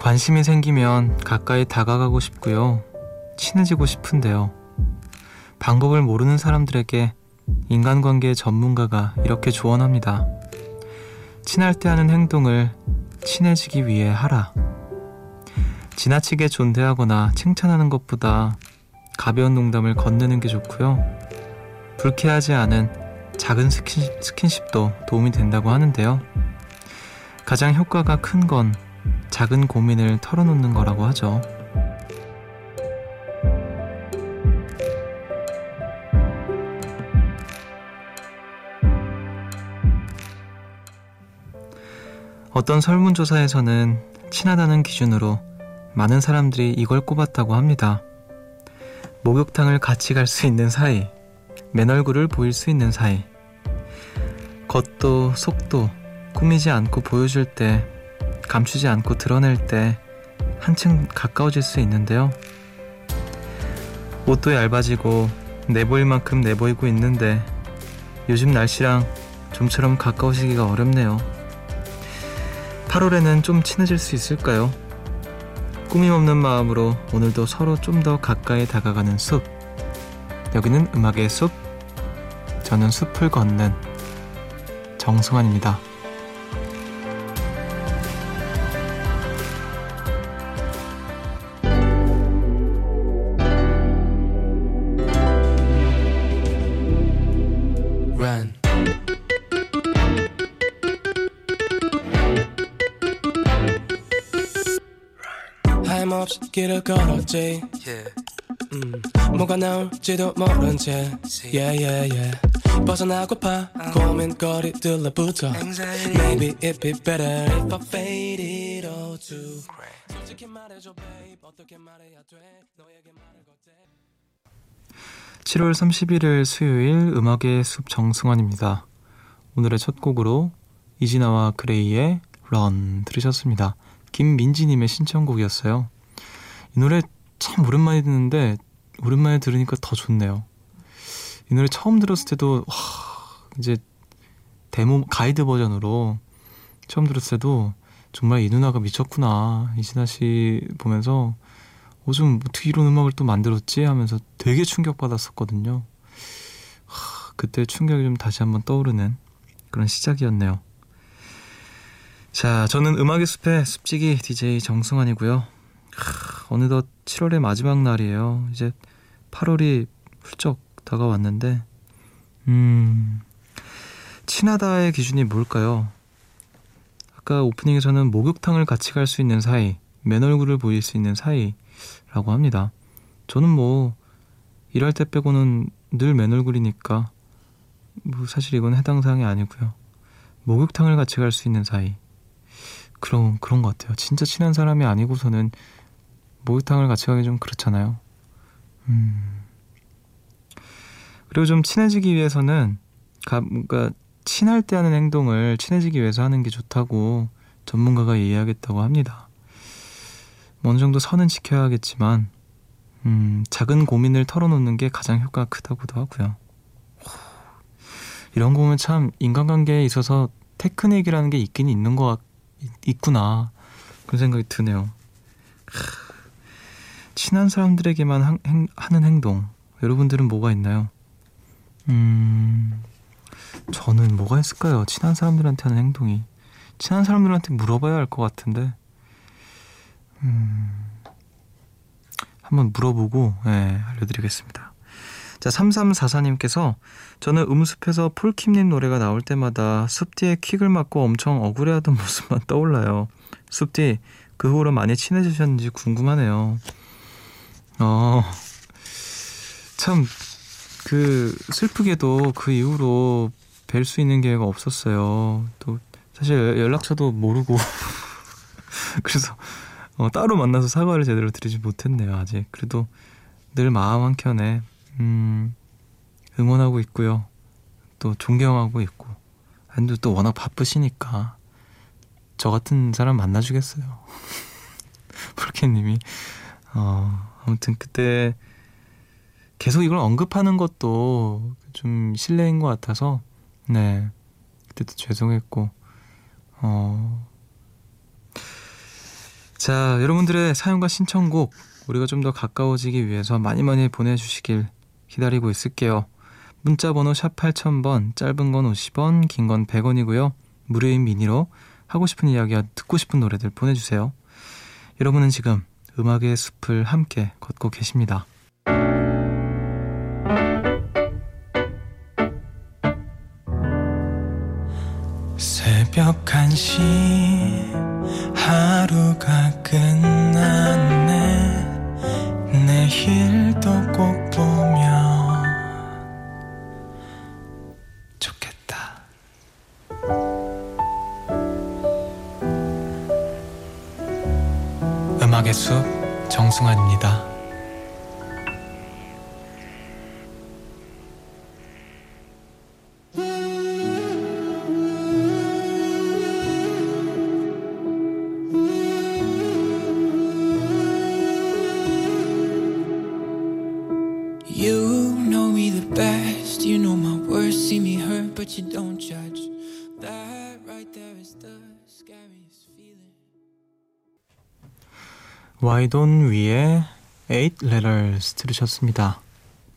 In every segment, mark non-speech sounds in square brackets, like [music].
관심이 생기면 가까이 다가가고 싶고요. 친해지고 싶은데요. 방법을 모르는 사람들에게 인간관계 전문가가 이렇게 조언합니다. 친할 때 하는 행동을 친해지기 위해 하라. 지나치게 존대하거나 칭찬하는 것보다 가벼운 농담을 건네는 게 좋고요. 불쾌하지 않은 작은 스킨십, 스킨십도 도움이 된다고 하는데요. 가장 효과가 큰건 작은 고민을 털어놓는 거라고 하죠. 어떤 설문조사에서는 친하다는 기준으로 많은 사람들이 이걸 꼽았다고 합니다. 목욕탕을 같이 갈 수 있는 사이, 맨 얼굴을 보일 수 있는 사이, 겉도 속도 꾸미지 않고 보여줄 때, 감추지 않고 드러낼 때 한층 가까워질 수 있는데요. 옷도 얇아지고 내보일 만큼 내보이고 있는데 요즘 날씨랑 좀처럼 가까워지기가 어렵네요. 8월에는 좀 친해질 수 있을까요? 꾸밈 없는 마음으로 오늘도 서로 좀 더 가까이 다가가는 숲. 여기는 음악의 숲. 저는 숲을 걷는 정승환입니다. 없이 길을 걸었지 yeah. 음, 뭐가 나올지도 모른 채 yeah, yeah, yeah. 벗어나고파 uh. 고민거리들로부터 Maybe it'd be better if I faded all too 솔직히 말해줘 babe 어떻게 말해야 돼 너에게 말을 걸때 7월 31일 수요일 음악의 숲 정승환입니다. 오늘의 첫 곡으로 이진아와 그레이의 런 들으셨습니다. 김민지님의 신청곡이었어요. 이 노래 참 오랜만에 듣는데 오랜만에 들으니까 더 좋네요. 이 노래 처음 들었을 때도 와, 이제 데모 가이드 버전으로 처음 들었을 때도 정말 이 누나가 미쳤구나 이진아 씨 보면서 요즘 어떻게 이런 음악을 또 만들었지 하면서 되게 충격받았었거든요. 하, 그때 충격이 좀 다시 한번 떠오르는 그런 시작이었네요. 자, 저는 음악의 숲의 습지기 DJ 정승환이고요. 하, 어느덧 7월의 마지막 날이에요. 이제 8월이 훌쩍 다가왔는데, 음, 친하다의 기준이 뭘까요? 아까 오프닝에서는 목욕탕을 같이 갈 수 있는 사이, 맨 얼굴을 보일 수 있는 사이라고 합니다. 저는 뭐, 일할 때 빼고는 늘 맨 얼굴이니까, 뭐 사실 이건 해당 사항이 아니고요. 목욕탕을 같이 갈 수 있는 사이. 그런 그런 것 같아요. 진짜 친한 사람이 아니고서는 목욕탕을 같이 가기 좀 그렇잖아요. 음. 그리고 좀 친해지기 위해서는 가, 뭔가 친할 때 하는 행동을 친해지기 위해서 하는 게 좋다고 전문가가 이해하겠다고 합니다. 뭐 어느 정도 선은 지켜야겠지만 음, 작은 고민을 털어놓는 게 가장 효과가 크다고도 하고요. 이런 거 보면 참 인간관계에 있어서 테크닉이라는 게 있긴 있는 것 같, 있구나 그런 생각이 드네요. 친한 사람들에게만 한, 행, 하는 행동 여러분들은 뭐가 있나요? 음 저는 뭐가 있을까요? 친한 사람들한테 하는 행동이 친한 사람들한테 물어봐야 할 것 같은데 음 한번 물어보고 네, 알려드리겠습니다. 자, 3344님께서 저는 음습에서 폴킴님 노래가 나올 때마다 숲 뒤에 킥을 맞고 엄청 억울해하던 [laughs] 모습만 떠올라요. 숲 뒤 그 후로 많이 친해지셨는지 궁금하네요. 어, 참, 그, 슬프게도 그 이후로 뵐 수 있는 기회가 없었어요. 또, 사실 연락처도 모르고. [laughs] 그래서, 어, 따로 만나서 사과를 제대로 드리지 못했네요, 아직. 그래도 늘 마음 한켠에 음, 응원하고 있고요. 또 존경하고 있고. 근데 또 워낙 바쁘시니까 저 같은 사람 만나주겠어요. [laughs] 폴케님이 어, 아무튼 그때 계속 이걸 언급하는 것도 좀 실례인 것 같아서 네 그때도 죄송했고 어. 자 자, 여러분들의 사연과 신청곡 우리가 좀 더 가까워지기 위해서 많이 많이 보내주시길 기다리고 있을게요. 문자 번호 샵 8000번, 짧은 건 50원, 긴 건 100원이고요. 무료인 미니로 하고 싶은 이야기와 듣고 싶은 노래들 보내주세요. 여러분은 지금 음악의 숲을 함께 걷고 계십니다. 새벽 1시 하루가 끝났네 내일도 꼭 보 와이돈 위의 8 Letters 들으셨습니다.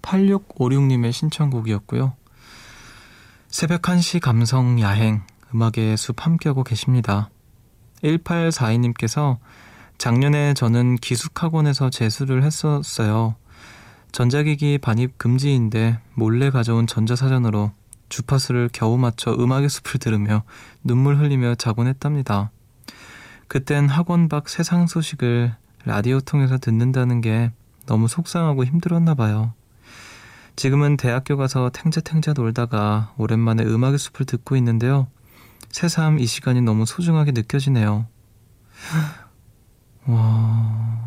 8656님의 신청곡이었고요. 새벽 1시 감성 야행 음악의 숲 함께하고 계십니다. 1842님께서 작년에 저는 기숙학원에서 재수를 했었어요. 전자기기 반입 금지인데 몰래 가져온 전자사전으로 주파수를 겨우 맞춰 음악의 숲을 들으며 눈물 흘리며 자곤 했답니다. 그땐 학원 밖 세상 소식을 라디오 통해서 듣는다는 게 너무 속상하고 힘들었나 봐요. 지금은 대학교 가서 탱자탱자 놀다가 오랜만에 음악의 숲을 듣고 있는데요. 새삼 이 시간이 너무 소중하게 느껴지네요. 와.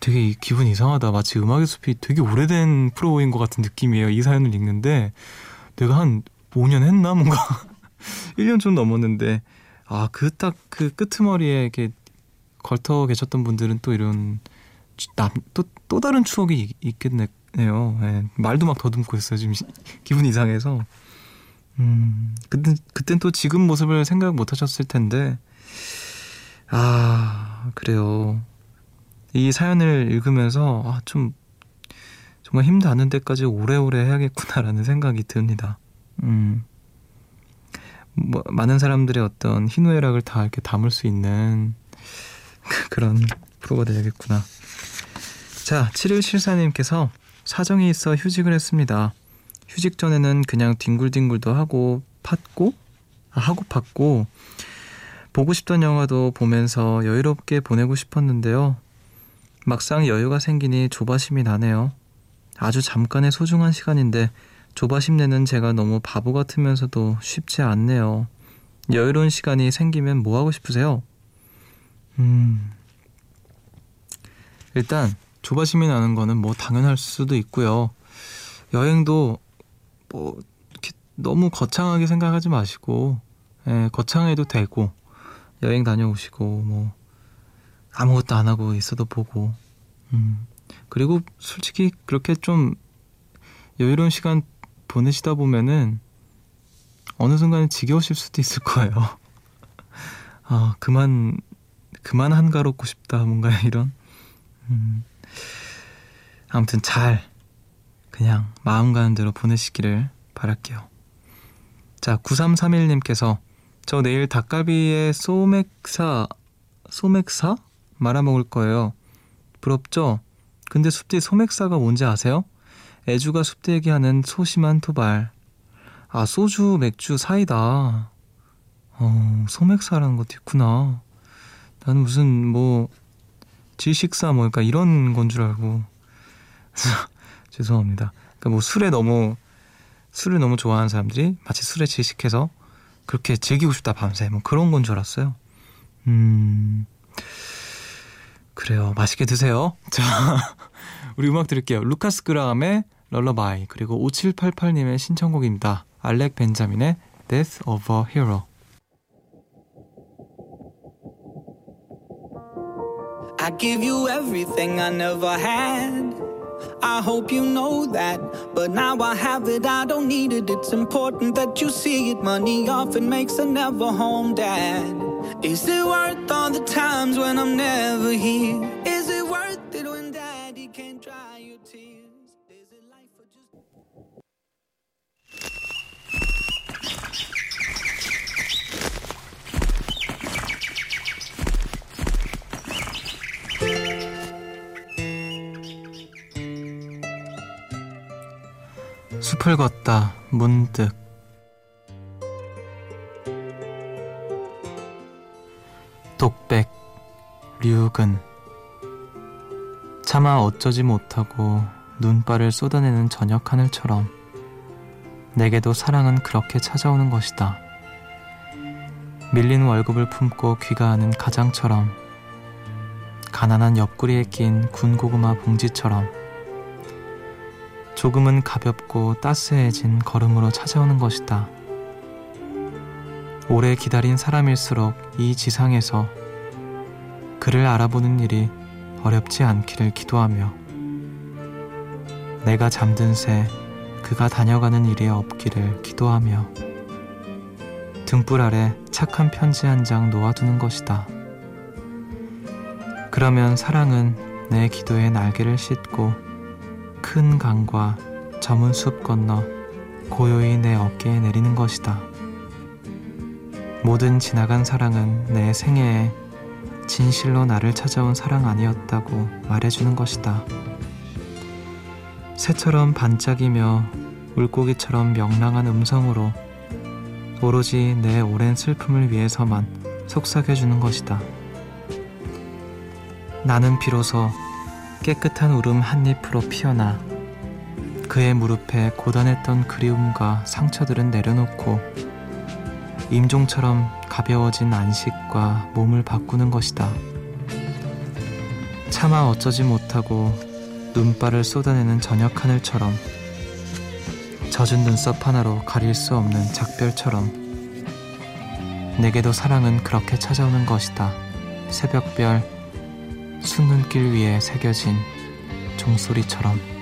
되게 기분 이상하다. 마치 음악의 숲이 되게 오래된 프로인 것 같은 느낌이에요. 이 사연을 읽는데 내가 한 5년 했나 뭔가 [laughs] 1년 좀 넘었는데 아 그 딱그 그 끄트머리에 이렇게 걸터 계셨던 분들은 또 이런 또또 또 다른 추억이 있겠네요. 네, 말도 막 더듬고 있어요. 지금 기분 이상해서. 음, 그때 그땐 또 지금 모습을 생각 못 하셨을 텐데. 아, 그래요. 이 사연을 읽으면서 아, 좀 정말 힘 닿는 데까지 오래오래 해야겠구나라는 생각이 듭니다. 음. 뭐, 많은 사람들의 어떤 희노애락을 다 이렇게 담을 수 있는 그런 프로가 되야겠구나. 자, 7174님께서 사정이 있어 휴직을 했습니다. 휴직 전에는 그냥 뒹굴뒹굴도 하고 팠고 아, 하고 팠고 보고 싶던 영화도 보면서 여유롭게 보내고 싶었는데요. 막상 여유가 생기니 조바심이 나네요. 아주 잠깐의 소중한 시간인데 조바심 내는 제가 너무 바보 같으면서도 쉽지 않네요. 여유로운 시간이 생기면 뭐 하고 싶으세요? 음. 일단 조바심이 나는 거는 뭐 당연할 수도 있고요. 여행도 뭐 이렇게 너무 거창하게 생각하지 마시고 예, 거창해도 되고 여행 다녀오시고 뭐 아무것도 안 하고 있어도 보고. 음. 그리고 솔직히 그렇게 좀 여유로운 시간 보내시다 보면은 어느 순간에 지겨우실 수도 있을 거예요. [laughs] 아, 그만, 그만 한가롭고 싶다. 뭔가 [laughs] 이런. 음. 아무튼 잘, 그냥 마음 가는 대로 보내시기를 바랄게요. 자, 9331님께서 저 내일 닭갈비에 소맥사, 소맥사? 말아먹을 거예요. 부럽죠? 근데 숲디 소맥사가 뭔지 아세요? 애주가 숲디 얘기하는 소심한 토발. 아, 소주, 맥주, 사이다. 어, 소맥사라는 것도 있구나. 나는 무슨 뭐 질식사 뭐 그러니까 이런 건 줄 알고 [laughs] 죄송합니다. 그러니까 뭐 술에 너무 술을 너무 좋아하는 사람들이 마치 술에 질식해서 그렇게 즐기고 싶다 밤새 뭐 그런 건 줄 알았어요. 음. 그래요. 맛있게 드세요. [laughs] 자, 우리 음악 들을게요. 루카스 그라함의 럴러바이 그리고 5788님의 신청곡입니다. 알렉 벤자민의 Death of a Hero. 숲을 걷다 문득. 독백 류근. 차마 어쩌지 못하고 눈발을 쏟아내는 저녁 하늘처럼 내게도 사랑은 그렇게 찾아오는 것이다. 밀린 월급을 품고 귀가하는 가장처럼 가난한 옆구리에 낀 군고구마 봉지처럼 조금은 가볍고 따스해진 걸음으로 찾아오는 것이다. 오래 기다린 사람일수록 이 지상에서 그를 알아보는 일이 어렵지 않기를 기도하며 내가 잠든 새 그가 다녀가는 일이 없기를 기도하며 등불 아래 착한 편지 한 장 놓아두는 것이다. 그러면 사랑은 내 기도에 날개를 싣고 큰 강과 저문 숲 건너 고요히 내 어깨에 내리는 것이다. 모든 지나간 사랑은 내 생애에 진실로 나를 찾아온 사랑 아니었다고 말해주는 것이다. 새처럼 반짝이며 물고기처럼 명랑한 음성으로 오로지 내 오랜 슬픔을 위해서만 속삭여주는 것이다. 나는 비로소 깨끗한 울음 한 잎으로 피어나 그의 무릎에 고단했던 그리움과 상처들은 내려놓고 임종처럼 가벼워진 안식과 몸을 바꾸는 것이다. 차마 어쩌지 못하고 눈발을 쏟아내는 저녁 하늘처럼 젖은 눈썹 하나로 가릴 수 없는 작별처럼 내게도 사랑은 그렇게 찾아오는 것이다. 새벽별 숲눈길 위에 새겨진 종소리처럼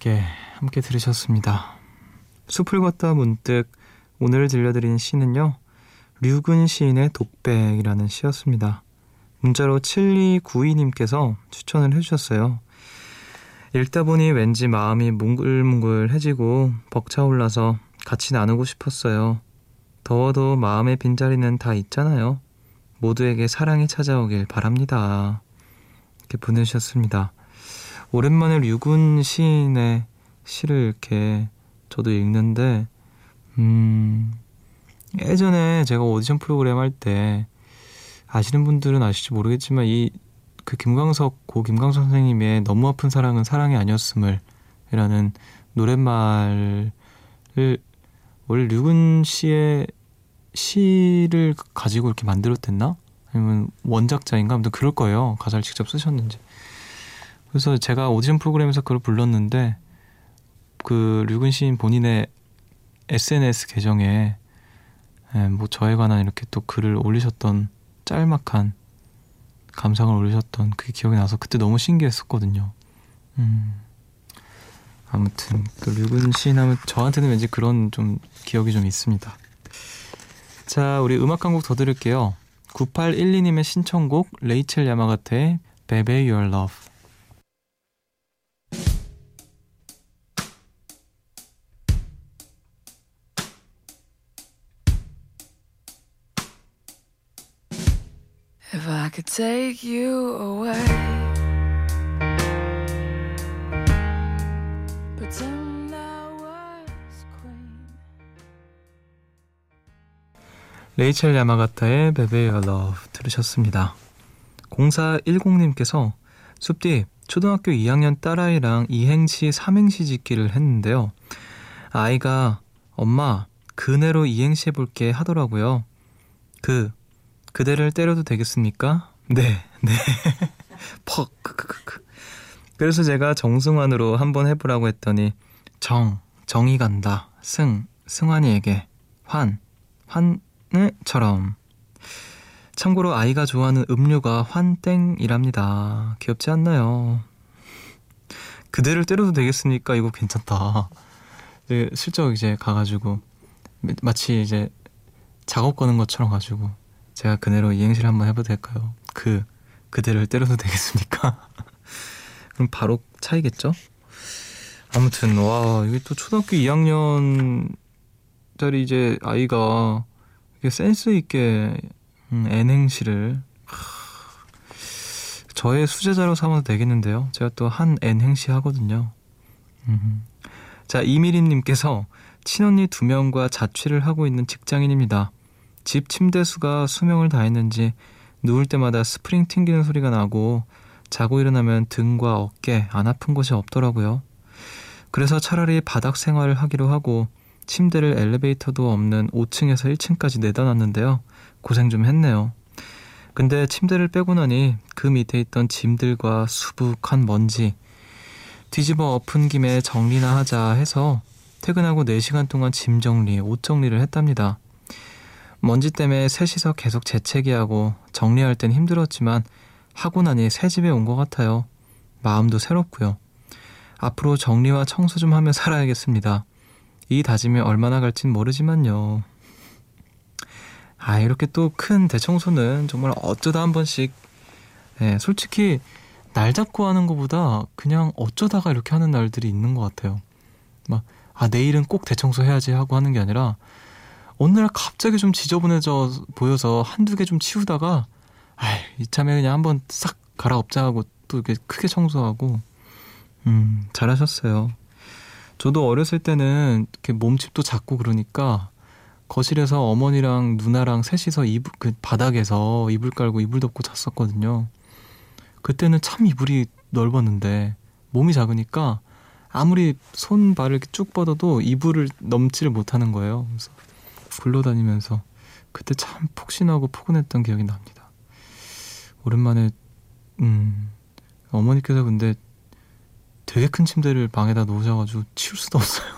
그대에게 함께 들으셨습니다. 숲을 걷다 문득 오늘 들려드린 시는요. 류근 시인의 독백이라는 시였습니다. 문자로 7292님께서 추천을 해주셨어요. 읽다 보니 왠지 마음이 뭉글뭉글해지고 벅차올라서 같이 나누고 싶었어요. 더워도 마음의 빈자리는 다 있잖아요. 모두에게 사랑이 찾아오길 바랍니다. 이렇게 보내주셨습니다. 오랜만에 류군 시인의 시를 이렇게 저도 읽는데, 음, 예전에 제가 오디션 프로그램 할 때 아시는 분들은 아실지 모르겠지만 이 그 김광석 고 김광석 선생님의 너무 아픈 사랑은 사랑이 아니었음을 이라는 노랫말을 원래 류근 씨의 시를 가지고 이렇게 만들었댔나? 아니면 원작자인가? 아무튼 그럴 거예요. 가사를 직접 쓰셨는지. 그래서 제가 오디션 프로그램에서 그걸 불렀는데 그 류근 시인 본인의 SNS 계정에 예, 뭐 저에 관한 이렇게 또 글을 올리셨던 짤막한 감상을 올리셨던 그게 기억이 나서 그때 너무 신기했었거든요. 음. 아무튼 그 류근 시인 하면 저한테는 왠지 그런 좀 기억이 좀 있습니다. 자, 우리 음악 한 곡 더 들을게요. 9812님의 신청곡 레이첼 야마가테의 Baby Your Love. Could take you away, I queen. 레이첼 야마가타의 Your Love 들으셨습니다. 0410님께서 숲디 초등학교 2학년 딸아이랑 이행시 삼행시 짓기를 했는데요. 아이가 엄마 그네로 이행시 해볼게 하더라고요. 그 그대를 때려도 되겠습니까? 네, 네. [laughs] 퍽, 크크크크. 그래서 제가 정승환으로 한번 해보라고 했더니 정, 정이 간다. 승, 승환이에게 환, 환을처럼. 참고로 아이가 좋아하는 음료가 환땡이랍니다. 귀엽지 않나요? 그대를 때려도 되겠습니까? 이거 괜찮다. 네, 슬쩍 이제 가가지고 마치 이제 작업 거는 것처럼 가지고 제가 그대로 이행시를 한번 해봐도 될까요? 그 그대를 때려도 되겠습니까? [laughs] 그럼 바로 차이겠죠? 아무튼 와 이게 또 초등학교 2학년짜리 이제 아이가 이게 센스 있게 음, N행시를 저의 수제자로 삼아도 되겠는데요. 제가 또 한 N행시 하거든요. 음. 자, 이미림님께서 친언니 두 명과 자취를 하고 있는 직장인입니다. 집 침대 수가 수명을 다했는지 누울 때마다 스프링 튕기는 소리가 나고 자고 일어나면 등과 어깨 안 아픈 곳이 없더라고요. 그래서 차라리 바닥 생활을 하기로 하고 침대를 엘리베이터도 없는 5층에서 1층까지 내다 놨는데요. 고생 좀 했네요. 근데 침대를 빼고 나니 그 밑에 있던 짐들과 수북한 먼지 뒤집어 엎은 김에 정리나 하자 해서 퇴근하고 4시간 동안 짐 정리, 옷 정리를 했답니다. 먼지 때문에 셋이서 계속 재채기하고 정리할 땐 힘들었지만 하고 나니 새 집에 온 것 같아요. 마음도 새롭고요. 앞으로 정리와 청소 좀 하며 살아야겠습니다. 이 다짐이 얼마나 갈진 모르지만요. 아, 이렇게 또 큰 대청소는 정말 어쩌다 한 번씩, 예, 솔직히 날 잡고 하는 것보다 그냥 어쩌다가 이렇게 하는 날들이 있는 것 같아요. 막, 아, 내일은 꼭 대청소 해야지 하고 하는 게 아니라, 어느 날 갑자기 좀 지저분해져 보여서 한두 개 좀 치우다가, 아이, 이참에 그냥 한번 싹 갈아엎자 하고 또 이렇게 크게 청소하고, 음, 잘하셨어요. 저도 어렸을 때는 이렇게 몸집도 작고 그러니까 거실에서 어머니랑 누나랑 셋이서 이불, 그 바닥에서 이불 깔고 이불 덮고 잤었거든요. 그때는 참 이불이 넓었는데 몸이 작으니까 아무리 손 발을 쭉 뻗어도 이불을 넘지를 못하는 거예요. 그래서 굴러다니면서 그때 참 폭신하고 포근했던 기억이 납니다. 오랜만에 음 어머니께서 근데 되게 큰 침대를 방에다 놓으셔가지고 치울 수도 없어요.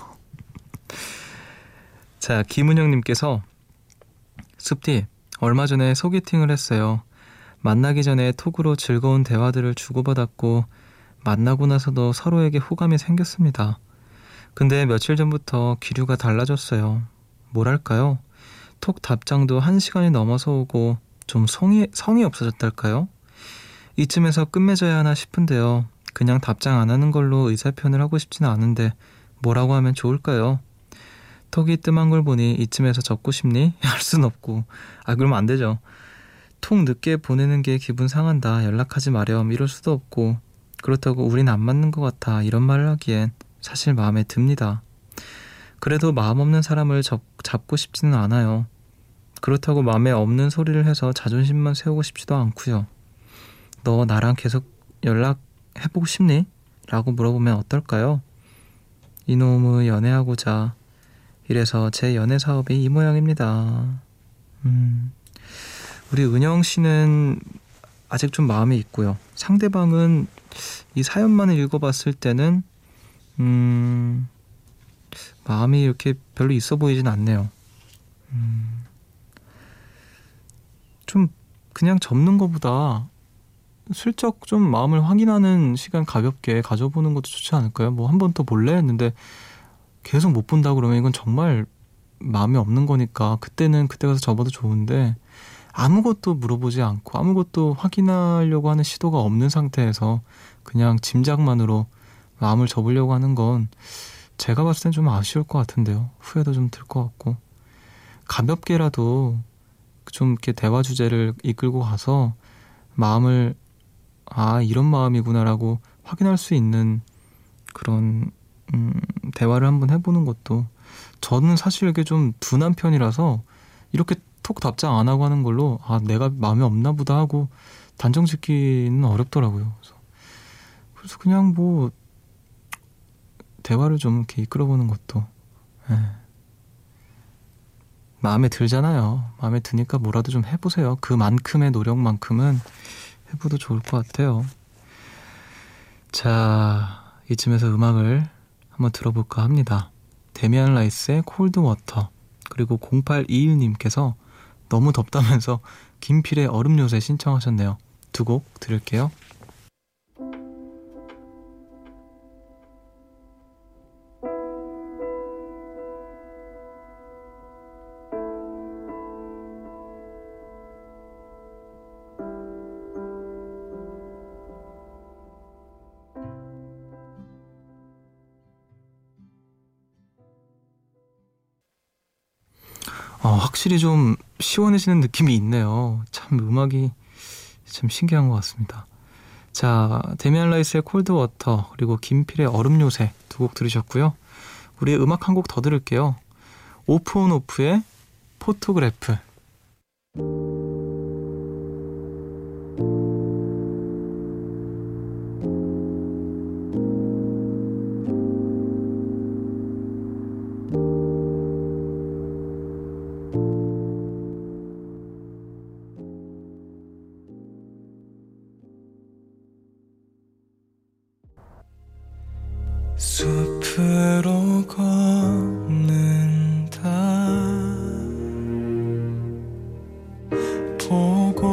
[laughs] 자, 김은영님께서 숲디 얼마 전에 소개팅을 했어요. 만나기 전에 톡으로 즐거운 대화들을 주고받았고 만나고 나서도 서로에게 호감이 생겼습니다. 근데 며칠 전부터 기류가 달라졌어요. 뭐랄까요? 톡 답장도 한 시간이 넘어서 오고 좀 성이, 성이 없어졌달까요? 이쯤에서 끝맺어야 하나 싶은데요. 그냥 답장 안 하는 걸로 의사표현을 하고 싶지는 않은데 뭐라고 하면 좋을까요? 톡이 뜸한 걸 보니 이쯤에서 적고 싶니? [laughs] 할 순 없고 아 그러면 안 되죠. 톡 늦게 보내는 게 기분 상한다. 연락하지 마렴. 이럴 수도 없고 그렇다고 우린 안 맞는 것 같아. 이런 말을 하기엔 사실 마음에 듭니다. 그래도 마음 없는 사람을 접, 잡고 싶지는 않아요. 그렇다고 마음에 없는 소리를 해서 자존심만 세우고 싶지도 않고요. 너 나랑 계속 연락해보고 싶니? 라고 물어보면 어떨까요? 이놈의 연애하고자 이래서 제 연애 사업이 이 모양입니다. 음, 우리 은영 씨는 아직 좀 마음이 있고요. 상대방은 이 사연만을 읽어봤을 때는 음, 마음이 이렇게 별로 있어 보이진 않네요. 음, 좀 그냥 접는 것보다 슬쩍 좀 마음을 확인하는 시간 가볍게 가져보는 것도 좋지 않을까요? 뭐 한 번 더 볼래 했는데 계속 못 본다 그러면 이건 정말 마음이 없는 거니까 그때는 그때 가서 접어도 좋은데 아무것도 물어보지 않고 아무것도 확인하려고 하는 시도가 없는 상태에서 그냥 짐작만으로 마음을 접으려고 하는 건 제가 봤을 땐 좀 아쉬울 것 같은데요. 후회도 좀 들 것 같고 가볍게라도 좀 이렇게 대화 주제를 이끌고 가서 마음을 아 이런 마음이구나라고 확인할 수 있는 그런 음, 대화를 한번 해보는 것도 저는 사실 이게 좀 둔한 편이라서 이렇게 톡 답장 안 하고 하는 걸로 아 내가 마음에 없나 보다 하고 단정 짓기는 어렵더라고요. 그래서, 그래서 그냥 뭐 대화를 좀 이렇게 이끌어보는 것도 예. 마음에 들잖아요. 마음에 드니까 뭐라도 좀 해보세요. 그만큼의 노력만큼은 해봐도 좋을 것 같아요. 자, 이쯤에서 음악을 한번 들어볼까 합니다. Damien Rice의 Cold Water 그리고 0821님께서 너무 덥다면서 김필의 얼음 요새 신청하셨네요. 두 곡 들을게요. 확실히 좀 시원해지는 느낌이 있네요. 참 음악이 참 신기한 것 같습니다. 자, Damien Rice의 Cold Water 그리고 김필의 얼음 요새 두 곡 들으셨고요. 우리 음악 한 곡 더 들을게요. offonoff의 Photograph.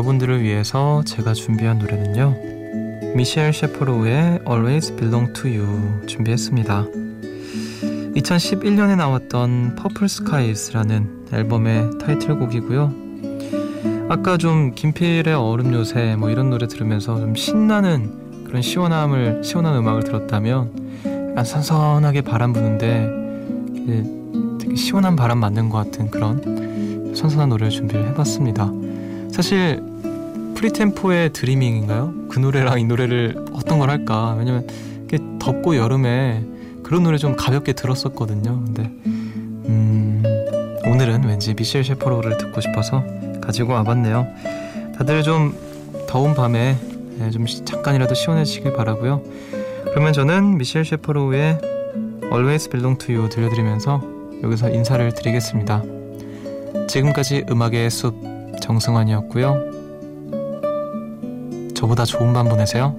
여러분들을 위해서 제가 준비한 노래는요. 미셸 셰퍼로우의 Always Belong to You 준비했습니다. 2011년에 나왔던 Purple Skies라는 앨범의 타이틀곡이고요. 아까 좀 김필의 얼음 요새 뭐 이런 노래 들으면서 좀 신나는 그런 시원함을 시원한 음악을 들었다면 약간 선선하게 바람 부는데 되게 시원한 바람 맞는 것 같은 그런 선선한 노래를 준비를 해봤습니다. 사실 프리템포의 드리밍인가요? 그 노래랑 이 노래를 어떤 걸 할까? 왜냐면 덥고 여름에 그런 노래 좀 가볍게 들었었거든요. 근데 음, 오늘은 왠지 미셸 셰퍼로를 듣고 싶어서 가지고 와봤네요. 다들 좀 더운 밤에 네, 좀 잠깐이라도 시원해지길 바라고요. 그러면 저는 미셸 셰퍼로우의 Always Belong to You 들려드리면서 여기서 인사를 드리겠습니다. 지금까지 음악의 숲 정승환이었고요. 저보다 좋은 밤 보내세요.